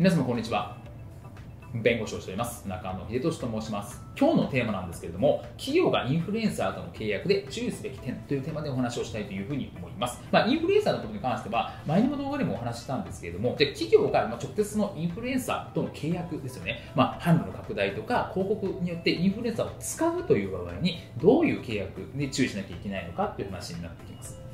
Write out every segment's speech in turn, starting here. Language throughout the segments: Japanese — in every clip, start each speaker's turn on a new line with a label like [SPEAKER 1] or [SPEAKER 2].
[SPEAKER 1] 皆様こんにちは。弁護士をしております。中野秀俊と申します。今日のテーマなんですけれども企業がインフルエンサーとの契約で注意すべき点というテーマでお話をしたいというふうに思います、まあ、インフルエンサーのことに関しては前にも動画でもお話ししたんですけれどもで企業が直接のインフルエンサーとの契約ですよね、まあ、販路の拡大とか広告によってインフルエンサーを使うという場合にどういう契約で注意しなきゃいけないのかという話になってきます。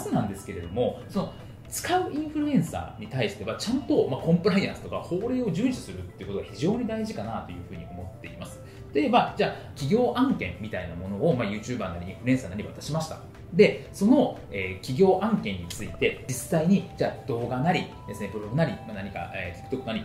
[SPEAKER 1] ずなんですけれどもその使うインフルエンサーに対してはちゃんと、ま、コンプライアンスとか法令を遵守するっていうことが非常に大事かなというふうに思っています。例えばじゃあ企業案件みたいなものを、まあ、YouTuber なりインフルエンサーなり渡しました。でその、えー、企業案件について実際にじゃあ動画なりですねブログなり、まあ、何か、えー、TikTok なり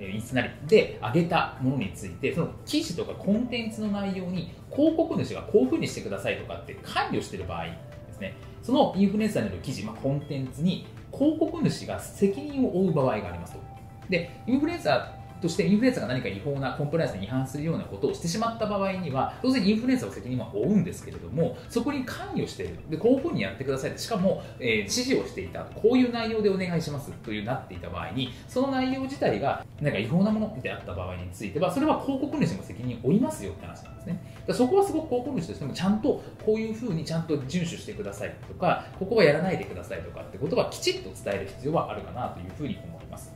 [SPEAKER 1] インスタなりで上げたものについてその記事とかコンテンツの内容に広告主がこういうふうにしてくださいとかって関与している場合ですね。そのインフルエンサーによる記事、まあ、コンテンツに広告主が責任を負う場合がありますと。で、インフルエンサとしてインフルエンサーが何か違法なコンプライアンスに違反するようなことをしてしまった場合には、当然インフルエンサーの責任は負うんですけれども、そこに関与している。で、こういうふうにやってください。しかも、えー、指示をしていた。こういう内容でお願いしますというなっていた場合に、その内容自体が何か違法なものであった場合については、それは広告主も責任を負いますよって話なんですね。そこはすごく広告主としてもちゃんとこういうふうにちゃんと遵守してくださいとか、ここはやらないでくださいとかってことはきちっと伝える必要はあるかなというふうに思います。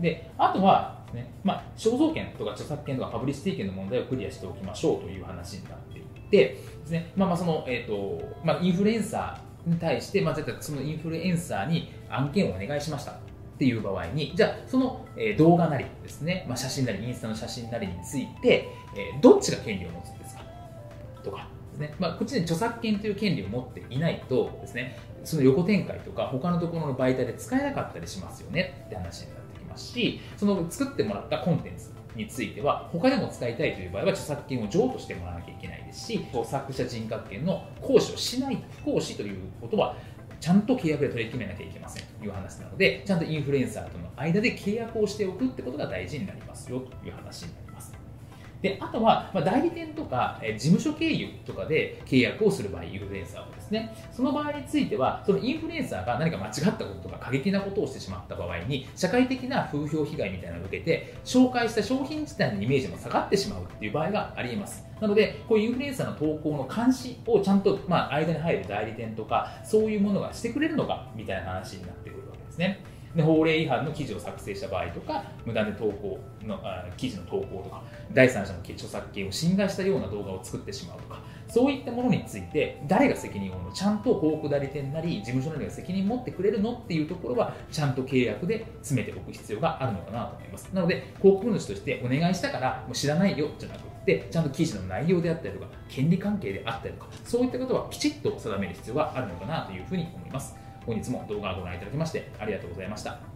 [SPEAKER 1] で、あとはね、まあ、肖像権とか著作権とかパブリシティ権の問題をクリアしておきましょうという話になっていてですね、まあ、まあその、え、ー、と、まあ、インフルエンサーに対して、まあ、絶対そのインフルエンサーに案件をお願いしましたっていう場合に、じゃあその、動画なりですね、まあ、写真なり、インスタの写真なりについて、え、どっちが権利を持つんですかとかですね、まあ、こっちに著作権という権利を持っていないとですね、その横展開とか他のところの媒体で使えなかったりしますよねって話になってきますし、その作ってもらったコンテンツについては他でも使いたいという場合は著作権を譲渡してもらわなきゃいけないですし作者人格権の行使をしない不行使ということはちゃんと契約で取り決めなきゃいけませんという話なので、ちゃんとインフルエンサーとの間で契約をしておくってことが大事になりますよという話になります。であとは、ま、代理店とか、え事務所経由とかで契約をする場合、インフルエンサーをですね、その場合については、そのインフルエンサーが何か間違ったこととか過激なことをしてしまった場合に、社会的な風評被害みたいなのを受けて、紹介した商品自体のイメージも下がってしまうっていう場合がありえます。なので、こういうインフルエンサーの投稿の監視をちゃんと、まあ、間に入る代理店とか、そういうものがしてくれるのかみたいな話になってくるわけですね。で法令違反の記事を作成した場合とか無断で投稿のあ記事の投稿とか第三者の著作権を侵害したような動画を作ってしまうとかそういったものについて誰が責任を負うの？ちゃんと広告代理店なり事務所なりが責任持ってくれるの？っていうところはちゃんと契約で詰めておく必要があるのかなと思います。なので広告主としてお願いしたからもう知らないよじゃなくてちゃんと記事の内容であったりとか権利関係であったりとかそういったことはきちっと定める必要があるのかなというふうに思います。本日も動画をご覧いただきましてありがとうございました。